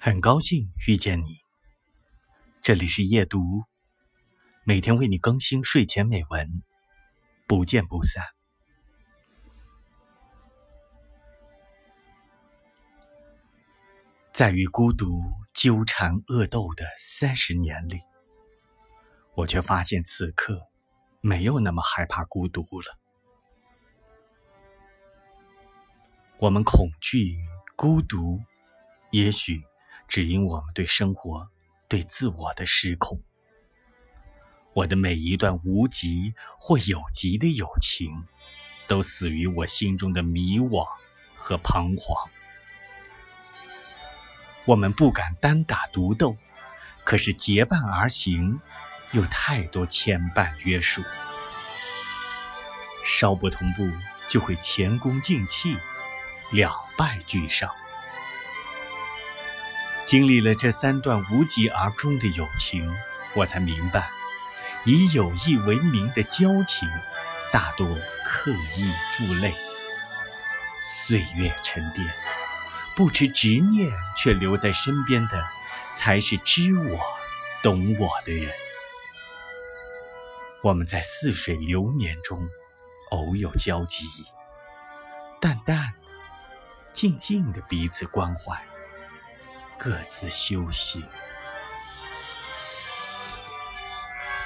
很高兴遇见你，这里是夜读，每天为你更新睡前美文，不见不散。在与孤独纠缠恶斗的三十年里，我却发现此刻没有那么害怕孤独了。我们恐惧孤独，也许。只因我们对生活、对自我的失控，我的每一段无极或有极的友情，都死于我心中的迷惘和彷徨。我们不敢单打独斗，可是结伴而行，有太多牵绊约束，稍不同步就会前功尽弃，两败俱伤。经历了这三段无疾而终的友情，我才明白，以友谊为名的交情，大多刻意负累。岁月沉淀，不持执念却留在身边的，才是知我、懂我的人。我们在似水流年中，偶有交集，淡淡、静静的彼此关怀。各自修行。